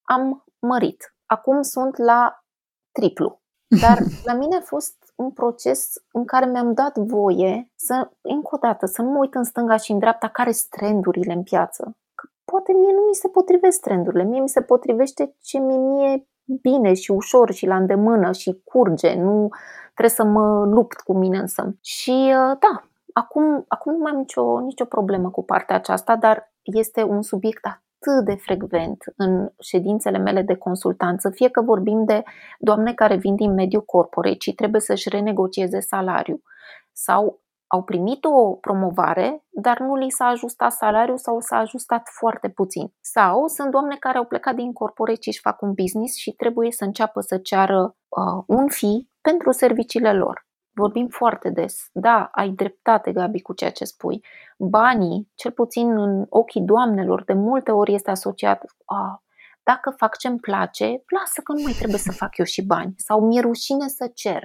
am mărit. Acum sunt la triplu. Dar la mine a fost un proces în care mi-am dat voie să, încă o dată, să nu mă uit în stânga și în dreapta care sunt trendurile în piață. Că poate mie nu mi se potrivesc trendurile, mie mi se potrivește ce mi mie bine și ușor și la îndemână și curge, nu trebuie să mă lupt cu mine însă. Și uh, da, acum, acum nu mai am nicio, nicio problemă cu partea aceasta, dar este un subiect atât de frecvent în ședințele mele de consultanță, fie că vorbim de doamne care vin din mediul corporate și trebuie să-și renegocieze salariul sau au primit o promovare, dar nu li s-a ajustat salariul sau s-a ajustat foarte puțin. Sau sunt doamne care au plecat din corporate și își fac un business și trebuie să înceapă să ceară uh, un fi pentru serviciile lor. Vorbim foarte des. Da, ai dreptate, Gabi, cu ceea ce spui. Banii, cel puțin în ochii doamnelor, de multe ori este asociat a, dacă fac ce-mi place, lasă că nu mai trebuie să fac eu și bani. Sau mi-e rușine să cer.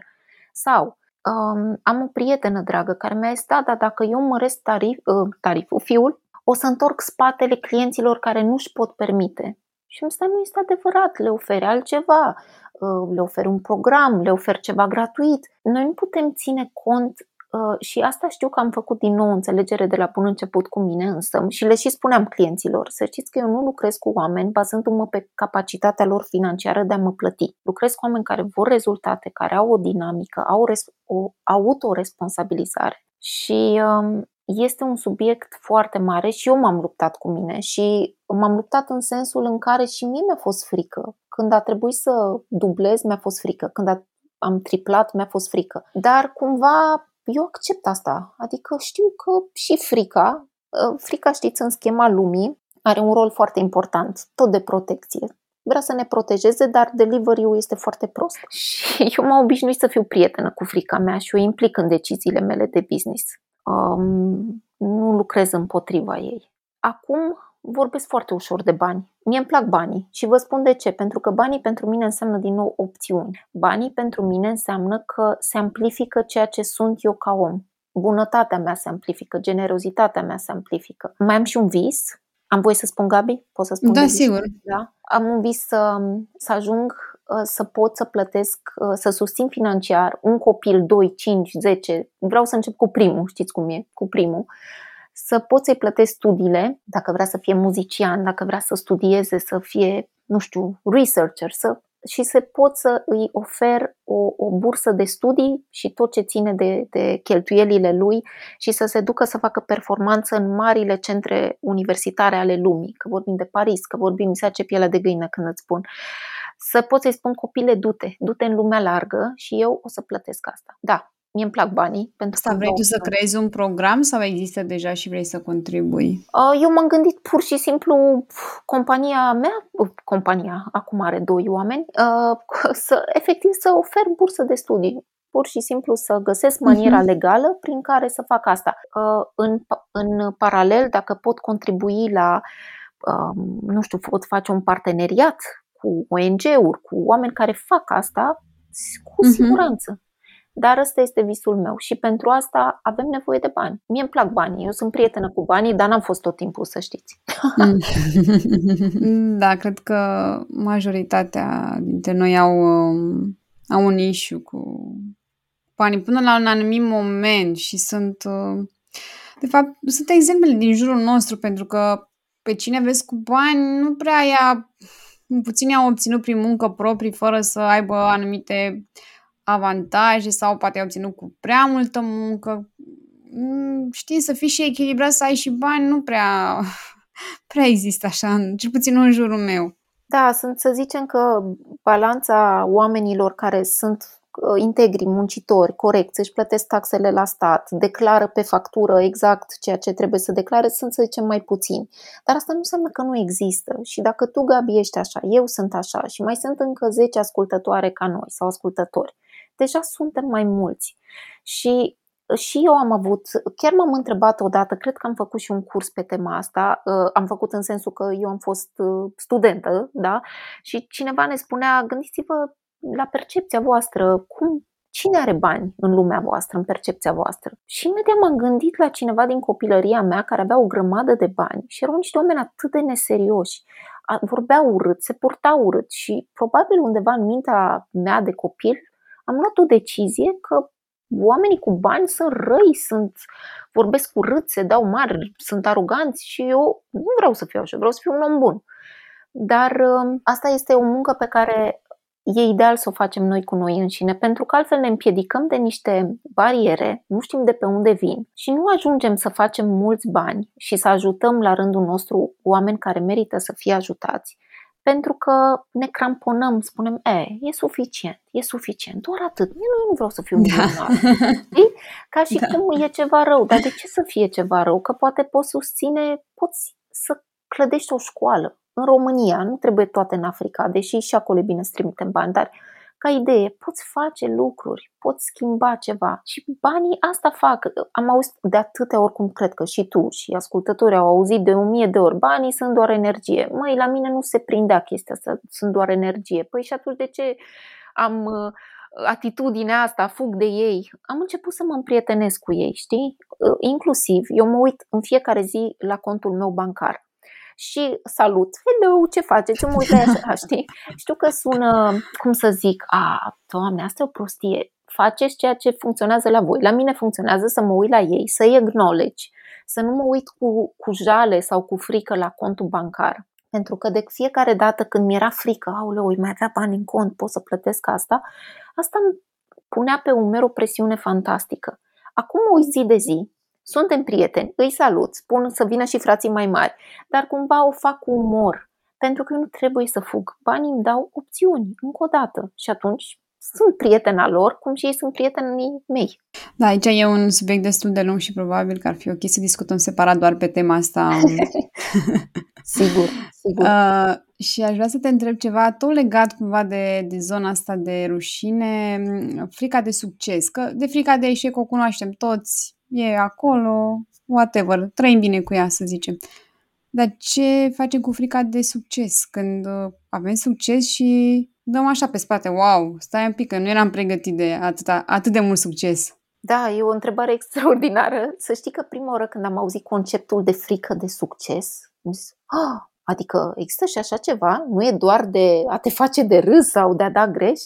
Sau um, am o prietenă dragă care mi-a zis, da, da, dacă eu măresc tarif, uh, tariful, fiul, o să întorc spatele clienților care nu-și pot permite. Și asta nu este adevărat, le oferi altceva, uh, le oferi un program, le oferi ceva gratuit. Noi nu putem ține cont uh, și asta știu că am făcut din nou înțelegere de la bun început cu mine însă și le și spuneam clienților, să știți că eu nu lucrez cu oameni bazându-mă pe capacitatea lor financiară de a mă plăti. Lucrez cu oameni care vor rezultate, care au o dinamică, au o autoresponsabilizare. Și um, este un subiect foarte mare și eu m-am luptat cu mine și m-am luptat în sensul în care și mie mi-a fost frică. Când a trebuit să dublez, mi-a fost frică. Când a, am triplat, mi-a fost frică. Dar cumva eu accept asta. Adică știu că și frica, ă, frica știți în schema lumii, are un rol foarte important, tot de protecție. Vrea să ne protejeze, dar delivery-ul este foarte prost. Și eu m-am obișnuit să fiu prietenă cu frica mea și o implic în deciziile mele de business um, nu lucrez împotriva ei. Acum vorbesc foarte ușor de bani. Mie îmi plac banii și vă spun de ce. Pentru că banii pentru mine înseamnă din nou opțiuni. Banii pentru mine înseamnă că se amplifică ceea ce sunt eu ca om. Bunătatea mea se amplifică, generozitatea mea se amplifică. Mai am și un vis. Am voie să spun, Gabi? Pot să spun? Da, sigur. Da? Am un vis să, să ajung Uh, să pot să plătesc, uh, să susțin financiar un copil 2, 5, 10, vreau să încep cu primul, știți cum e, cu primul, să pot să-i plătesc studiile, dacă vrea să fie muzician, dacă vrea să studieze, să fie, nu știu, researcher, să, și să pot să îi ofer o, o bursă de studii și tot ce ține de, de cheltuielile lui și să se ducă să facă performanță în marile centre universitare ale lumii, că vorbim de Paris, că vorbim, mi ce pielea de găină când îți spun. Uh, să pot să-i spun copile, du-te, du-te în lumea largă și eu o să plătesc asta. Da, mie îmi plac banii. Pentru Asta vrei tu să creezi un program sau există deja și vrei să contribui? Eu m-am gândit pur și simplu compania mea, compania, acum are doi oameni, să efectiv să ofer bursă de studii pur și simplu să găsesc maniera uh-huh. legală prin care să fac asta. În, în paralel, dacă pot contribui la, nu știu, pot face un parteneriat cu ONG-uri, cu oameni care fac asta, cu uh-huh. siguranță. Dar ăsta este visul meu și pentru asta avem nevoie de bani. Mie îmi plac banii, eu sunt prietenă cu banii, dar n-am fost tot timpul, să știți. da, cred că majoritatea dintre noi au, um, au un issue cu banii până la un anumit moment și sunt, uh, de fapt, sunt exemple din jurul nostru pentru că pe cine vezi cu bani nu prea ia puțini au obținut prin muncă proprii fără să aibă anumite avantaje sau poate au obținut cu prea multă muncă. Mm, știi, să fii și echilibrat, să ai și bani, nu prea, prea există așa, cel puțin în jurul meu. Da, sunt să zicem că balanța oamenilor care sunt Uh, integri, muncitori, corect, își plătesc taxele la stat, declară pe factură exact ceea ce trebuie să declare, sunt, să zicem, mai puțini. Dar asta nu înseamnă că nu există. Și dacă tu, Gabi, ești așa, eu sunt așa și mai sunt încă 10 ascultătoare ca noi sau ascultători, deja suntem mai mulți. Și și eu am avut, chiar m-am întrebat odată, cred că am făcut și un curs pe tema asta, uh, am făcut în sensul că eu am fost uh, studentă, da? Și cineva ne spunea, gândiți-vă la percepția voastră, cum, cine are bani în lumea voastră, în percepția voastră. Și imediat m-am gândit la cineva din copilăria mea care avea o grămadă de bani și erau niște oameni atât de neserioși, vorbeau urât, se purtau urât și probabil undeva în mintea mea de copil am luat o decizie că oamenii cu bani sunt răi, sunt, vorbesc urât, se dau mari, sunt aroganți și eu nu vreau să fiu așa, vreau să fiu un om bun. Dar um, asta este o muncă pe care e ideal să o facem noi cu noi înșine, pentru că altfel ne împiedicăm de niște bariere, nu știm de pe unde vin și nu ajungem să facem mulți bani și să ajutăm la rândul nostru oameni care merită să fie ajutați, pentru că ne cramponăm, spunem, e, e suficient, e suficient, doar atât, eu nu vreau să fiu milionar. Da. Ca și da. cum e ceva rău, dar de ce să fie ceva rău? Că poate poți susține, poți să clădești o școală, în România, nu trebuie toate în Africa, deși și acolo e bine să trimitem bani, dar ca idee, poți face lucruri, poți schimba ceva și banii asta fac. Am auzit de atâtea ori cum cred că și tu și ascultătorii au auzit de o mie de ori, banii sunt doar energie. Măi, la mine nu se prindea chestia asta, sunt doar energie. Păi și atunci de ce am uh, atitudinea asta, fug de ei, am început să mă împrietenesc cu ei, știi? Uh, inclusiv, eu mă uit în fiecare zi la contul meu bancar și salut, hello, ce faceți? Mă uit așa, știi? Știu că sună, cum să zic, a, doamne, asta e o prostie. Faceți ceea ce funcționează la voi. La mine funcționează să mă uit la ei, să-i acknowledge, să nu mă uit cu, cu jale sau cu frică la contul bancar. Pentru că de fiecare dată când mi-era frică, auleu, îi mai avea bani în cont, pot să plătesc asta, asta îmi punea pe umer o presiune fantastică. Acum o zi de zi, suntem prieteni, îi salut, spun să vină și frații mai mari, dar cumva o fac cu umor, pentru că nu trebuie să fug. Banii îmi dau opțiuni, încă o dată, și atunci sunt prietena lor, cum și ei sunt prietenii mei. Da, aici e un subiect destul de lung și probabil că ar fi ok să discutăm separat doar pe tema asta. sigur, sigur. Uh, și aș vrea să te întreb ceva tot legat cumva de, de zona asta de rușine, frica de succes, că de frica de eșec o cunoaștem toți, e acolo, whatever, trăim bine cu ea, să zicem. Dar ce facem cu frica de succes când uh, avem succes și dăm așa pe spate, wow, stai un pic, că nu eram pregătit de atâta, atât de mult succes. Da, e o întrebare extraordinară. Să știi că prima oară când am auzit conceptul de frică de succes, am zis, ah, adică există și așa ceva? Nu e doar de a te face de râs sau de a da greș?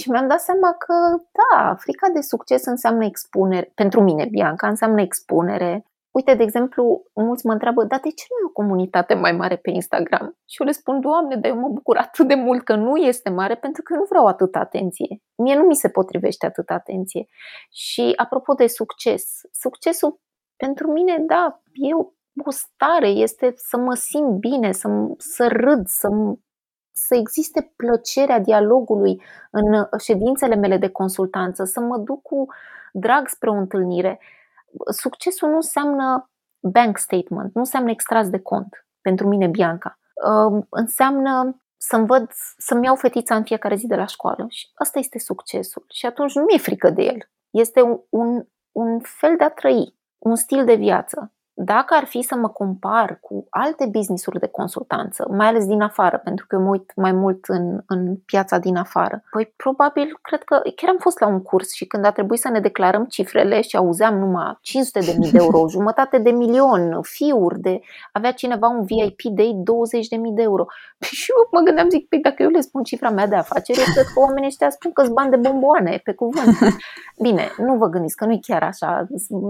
Și mi-am dat seama că, da, frica de succes înseamnă expunere, pentru mine, Bianca, înseamnă expunere. Uite, de exemplu, mulți mă întreabă, dar de ce nu e o comunitate mai mare pe Instagram? Și eu le spun, Doamne, dar eu mă bucur atât de mult că nu este mare pentru că eu nu vreau atâta atenție. Mie nu mi se potrivește atâta atenție. Și apropo de succes, succesul pentru mine, da, e o, o stare, este să mă simt bine, să, să râd, să să existe plăcerea dialogului în ședințele mele de consultanță, să mă duc cu drag spre o întâlnire. Succesul nu înseamnă bank statement, nu înseamnă extras de cont pentru mine, Bianca. Înseamnă să-mi văd, să-mi iau fetița în fiecare zi de la școală și asta este succesul. Și atunci nu mi-e frică de el. Este un, un, un fel de a trăi, un stil de viață dacă ar fi să mă compar cu alte business-uri de consultanță, mai ales din afară, pentru că eu mă uit mai mult în, în piața din afară, păi probabil, cred că chiar am fost la un curs și când a trebuit să ne declarăm cifrele și auzeam numai 500 de mii de euro, jumătate de milion, fiuri, de avea cineva un VIP de 20 de mii de euro. Păi și eu mă gândeam, zic, păi dacă eu le spun cifra mea de afaceri, eu cred că oamenii ăștia spun că bani de bomboane, pe cuvânt. Bine, nu vă gândiți că nu e chiar așa,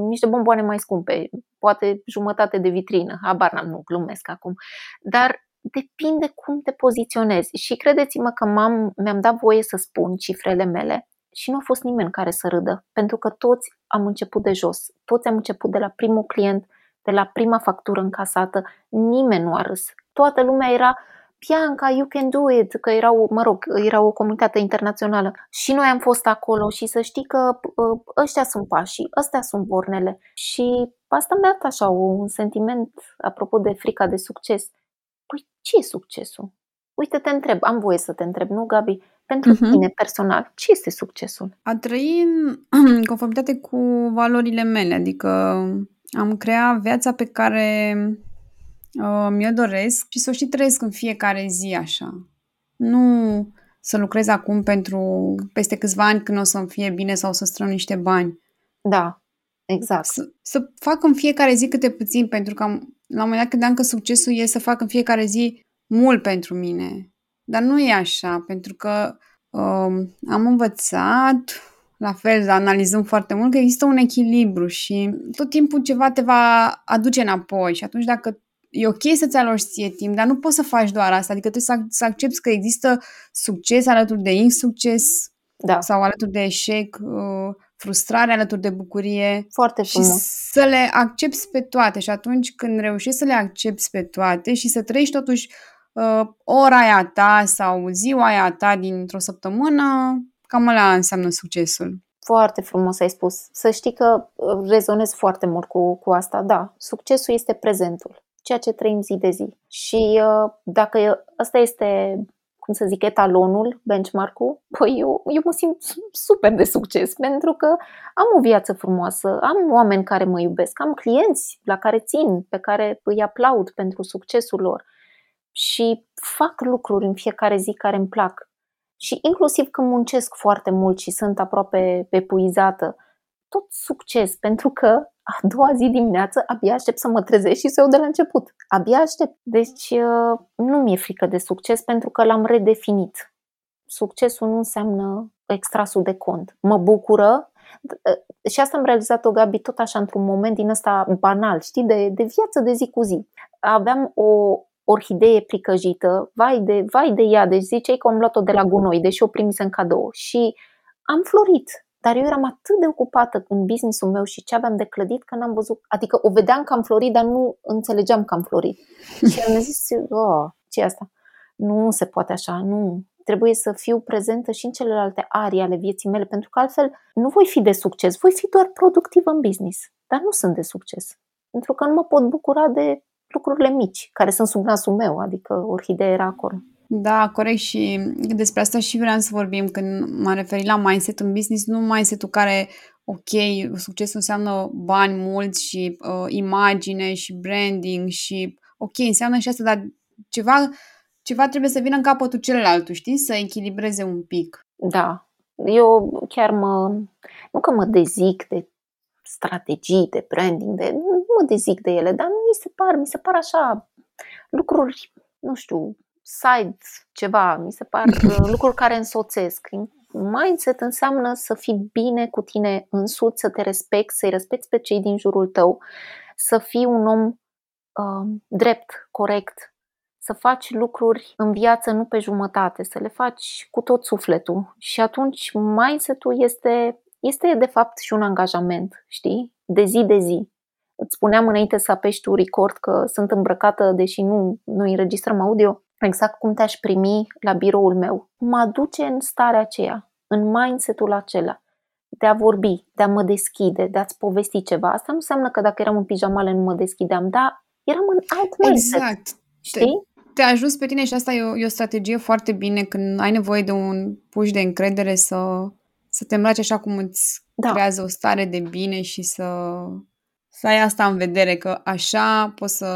niște bomboane mai scumpe, poate jumătate de vitrină, habar n-am, nu glumesc acum, dar depinde cum te poziționezi. Și credeți-mă că m-am, mi-am dat voie să spun cifrele mele și nu a fost nimeni care să râdă, pentru că toți am început de jos, toți am început de la primul client, de la prima factură încasată, nimeni nu a râs. Toată lumea era Bianca, you can do it, că erau, mă rog, era o comunitate internațională și noi am fost acolo și să știi că ă, ăștia sunt pașii, ăstea sunt bornele și asta mi-a dat așa un sentiment apropo de frica de succes. Păi ce e succesul? Uite, te întreb, am voie să te întreb, nu, Gabi? Pentru uh-huh. tine personal, ce este succesul? A trăi în conformitate cu valorile mele, adică am creat viața pe care uh, mi-o doresc și să o și trăiesc în fiecare zi așa. Nu să lucrez acum pentru peste câțiva ani când o să-mi fie bine sau să strâng niște bani. Da, exact. Să, să fac în fiecare zi câte puțin, pentru că am, la un moment dat credeam că succesul e să fac în fiecare zi mult pentru mine. Dar nu e așa, pentru că uh, am învățat, la fel, analizăm foarte mult, că există un echilibru și tot timpul ceva te va aduce înapoi și atunci dacă e ok să-ți aloci ție timp, dar nu poți să faci doar asta, adică trebuie să, să accepti că există succes alături de insucces da. sau alături de eșec, uh, frustrare alături de bucurie. Foarte frumos. Și să le accepti pe toate și atunci când reușești să le accepti pe toate și să trăiești totuși uh, ora aia ta sau ziua aia ta dintr-o săptămână, cam ăla înseamnă succesul. Foarte frumos ai spus. Să știi că uh, rezonez foarte mult cu, cu asta. Da, succesul este prezentul, ceea ce trăim zi de zi. Și uh, dacă ăsta este cum să zic, etalonul, benchmark-ul, păi eu, eu mă simt super de succes pentru că am o viață frumoasă, am oameni care mă iubesc, am clienți la care țin, pe care îi aplaud pentru succesul lor și fac lucruri în fiecare zi care îmi plac. Și inclusiv când muncesc foarte mult și sunt aproape epuizată, tot succes, pentru că a doua zi dimineață abia aștept să mă trezesc și să iau de la început. Abia aștept. Deci uh, nu mi-e frică de succes pentru că l-am redefinit. Succesul nu înseamnă extrasul de cont. Mă bucură uh, și asta am realizat-o, Gabi, tot așa într-un moment din ăsta banal, știi, de, de viață de zi cu zi. Aveam o orhidee pricăjită, vai de, vai de ea, deci ziceai că am luat-o de la gunoi, deși o primise în cadou și am florit dar eu eram atât de ocupată în businessul meu și ce aveam de clădit că n-am văzut, adică o vedeam că am florit, dar nu înțelegeam că am florit. și am zis, oh, ce asta? Nu se poate așa, nu. Trebuie să fiu prezentă și în celelalte arii ale vieții mele, pentru că altfel nu voi fi de succes, voi fi doar productivă în business, dar nu sunt de succes. Pentru că nu mă pot bucura de lucrurile mici, care sunt sub nasul meu, adică orhidee era acolo. Da, corect și despre asta și vreau să vorbim când m-am referit la mindset în business, nu mindset-ul care, ok, succesul înseamnă bani mulți și uh, imagine și branding și ok, înseamnă și asta, dar ceva, ceva trebuie să vină în capătul celălalt, știi? Să echilibreze un pic. Da, eu chiar mă, nu că mă dezic de strategii, de branding, de, nu mă dezic de ele, dar mi se par, mi se par așa lucruri, nu știu, side ceva, mi se par uh, lucruri care însoțesc. Mindset înseamnă să fii bine cu tine însuți, să te respecti, să-i respecti pe cei din jurul tău, să fii un om uh, drept, corect, să faci lucruri în viață nu pe jumătate, să le faci cu tot sufletul. Și atunci mindset-ul este, este de fapt și un angajament, știi? De zi de zi. Îți spuneam înainte să apeși tu record că sunt îmbrăcată, deși nu, nu înregistrăm audio exact cum te-aș primi la biroul meu, mă aduce în starea aceea, în mindset-ul acela, de a vorbi, de a mă deschide, de a-ți povesti ceva. Asta nu înseamnă că dacă eram în pijamale nu mă deschideam, dar eram în alt mindset. Exact. Știi? Te, te ajuns pe tine și asta e o, e o strategie foarte bine când ai nevoie de un puș de încredere să, să te îmbraci așa cum îți da. creează o stare de bine și să să ai asta în vedere, că așa poți să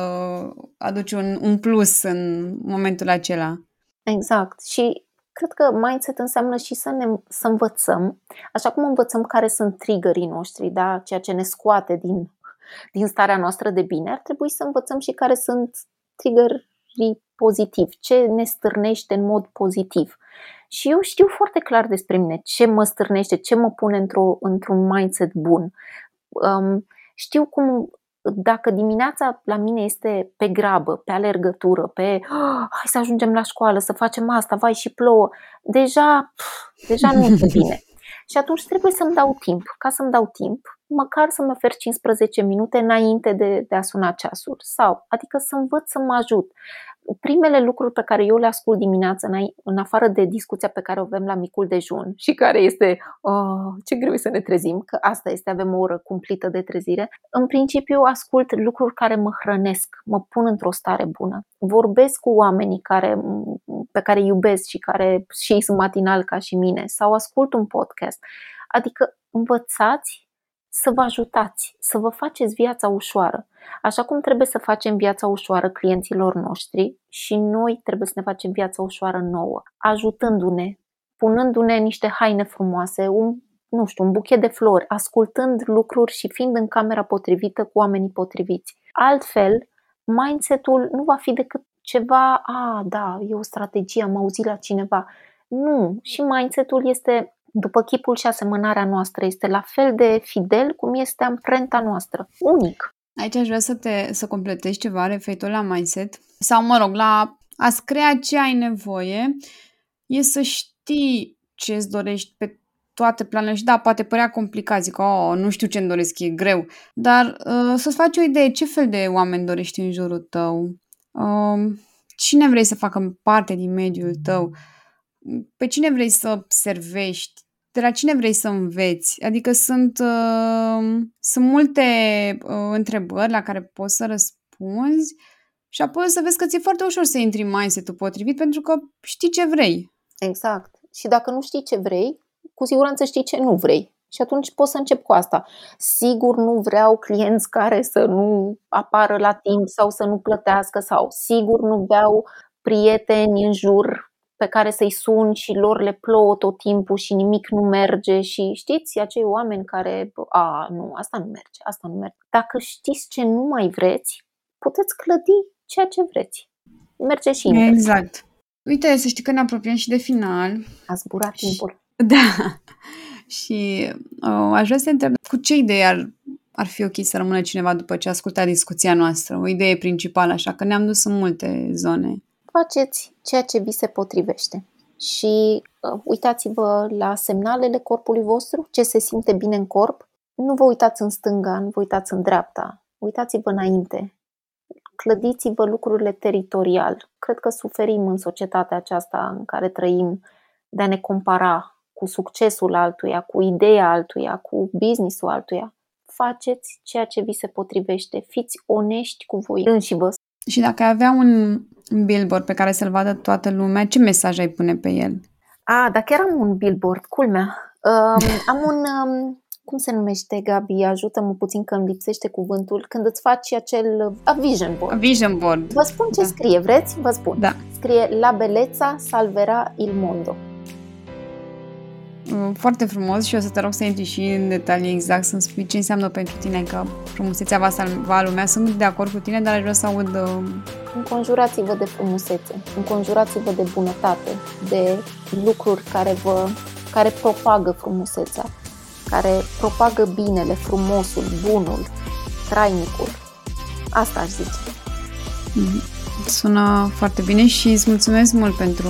aduci un, un plus în momentul acela. Exact. Și cred că mindset înseamnă și să, ne, să învățăm, așa cum învățăm care sunt triggerii noștri, da? ceea ce ne scoate din, din starea noastră de bine, ar trebui să învățăm și care sunt triggerii pozitiv, ce ne stârnește în mod pozitiv. Și eu știu foarte clar despre mine ce mă stârnește, ce mă pune într-o, într-un mindset bun. Um, știu cum dacă dimineața la mine este pe grabă, pe alergătură, pe oh, hai să ajungem la școală, să facem asta, vai și plouă, deja, pf, deja nu e bine. Și atunci trebuie să-mi dau timp. Ca să-mi dau timp, măcar să mă ofer 15 minute înainte de, de a suna ceasul. Sau, adică să învăț să mă ajut primele lucruri pe care eu le ascult dimineața, în afară de discuția pe care o avem la micul dejun și care este oh, ce greu să ne trezim, că asta este, avem o oră cumplită de trezire, în principiu ascult lucruri care mă hrănesc, mă pun într-o stare bună. Vorbesc cu oamenii care, pe care iubesc și care și ei sunt matinal ca și mine sau ascult un podcast. Adică învățați să vă ajutați, să vă faceți viața ușoară. Așa cum trebuie să facem viața ușoară clienților noștri și noi trebuie să ne facem viața ușoară nouă, ajutându-ne, punându-ne niște haine frumoase, un, nu știu, un buchet de flori, ascultând lucruri și fiind în camera potrivită cu oamenii potriviți. Altfel, mindset-ul nu va fi decât ceva, a, da, e o strategie, am auzit la cineva. Nu, și mindset-ul este după chipul și asemănarea noastră, este la fel de fidel cum este amprenta noastră, unic. Aici aș vrea să te să completezi ceva referitor la mindset. Sau, mă rog, la a-ți crea ce ai nevoie, e să știi ce îți dorești pe toate planurile. Și da, poate părea complicat, zic, oh, nu știu ce-mi doresc, e greu, dar uh, să-ți faci o idee ce fel de oameni dorești în jurul tău, uh, cine vrei să facă parte din mediul tău, pe cine vrei să servești, de la cine vrei să înveți. Adică sunt, uh, sunt multe uh, întrebări la care poți să răspunzi și apoi să vezi că ți-e foarte ușor să intri în mindset-ul potrivit pentru că știi ce vrei. Exact. Și dacă nu știi ce vrei, cu siguranță știi ce nu vrei. Și atunci poți să încep cu asta. Sigur nu vreau clienți care să nu apară la timp sau să nu plătească sau sigur nu vreau prieteni în jur pe care să-i sun și lor le plouă tot timpul și nimic nu merge și știți, acei oameni care, a, nu, asta nu merge, asta nu merge. Dacă știți ce nu mai vreți, puteți clădi ceea ce vreți. Merge și invers. Exact. Uite, să știi că ne apropiem și de final. A zburat timpul. Da. Și uh, aș vrea să te întreb cu ce idee ar, ar fi ok să rămână cineva după ce ascultat discuția noastră? O idee principală, așa că ne-am dus în multe zone. Faceți ceea ce vi se potrivește. Și uh, uitați-vă la semnalele corpului vostru, ce se simte bine în corp. Nu vă uitați în stânga, nu vă uitați în dreapta. Uitați-vă înainte. Clădiți-vă lucrurile teritorial. Cred că suferim în societatea aceasta în care trăim de a ne compara cu succesul altuia, cu ideea altuia, cu businessul altuia. Faceți ceea ce vi se potrivește, fiți onești cu voi înși vă. Și dacă ai avea un billboard pe care să-l vadă toată lumea, ce mesaj ai pune pe el? A, dacă eram un billboard, culmea. Um, am un, um, cum se numește, Gabi? Ajută-mă puțin că îmi lipsește cuvântul. Când îți faci acel a vision board. A vision board. Vă spun ce da. scrie, vreți? Vă spun. Da. Scrie La bellezza salverà il mondo. Mm, foarte frumos și o să te rog să intri și în detalii exact, să-mi spui ce înseamnă pentru tine că frumusețea va salva lumea. Sunt de acord cu tine, dar aș vrea să aud... Uh, înconjurați-vă de frumusețe, înconjurați-vă de bunătate, de lucruri care, vă, care propagă frumusețea, care propagă binele, frumosul, bunul, trainicul. Asta aș zice. Mm, sună foarte bine și îți mulțumesc mult pentru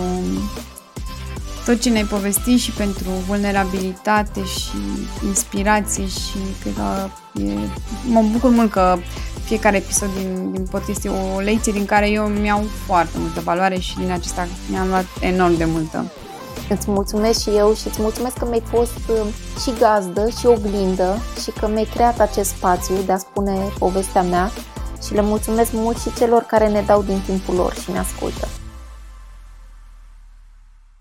tot ce ne-ai povestit și pentru vulnerabilitate și inspirație și cred că e, mă bucur mult că fiecare episod din, din podcast e o lecție din care eu mi-au foarte multă valoare și din acesta mi-am luat enorm de multă. Îți mulțumesc și eu și îți mulțumesc că mi-ai fost uh, și gazdă și oglindă și că mi-ai creat acest spațiu de a spune povestea mea și le mulțumesc mult și celor care ne dau din timpul lor și ne ascultă.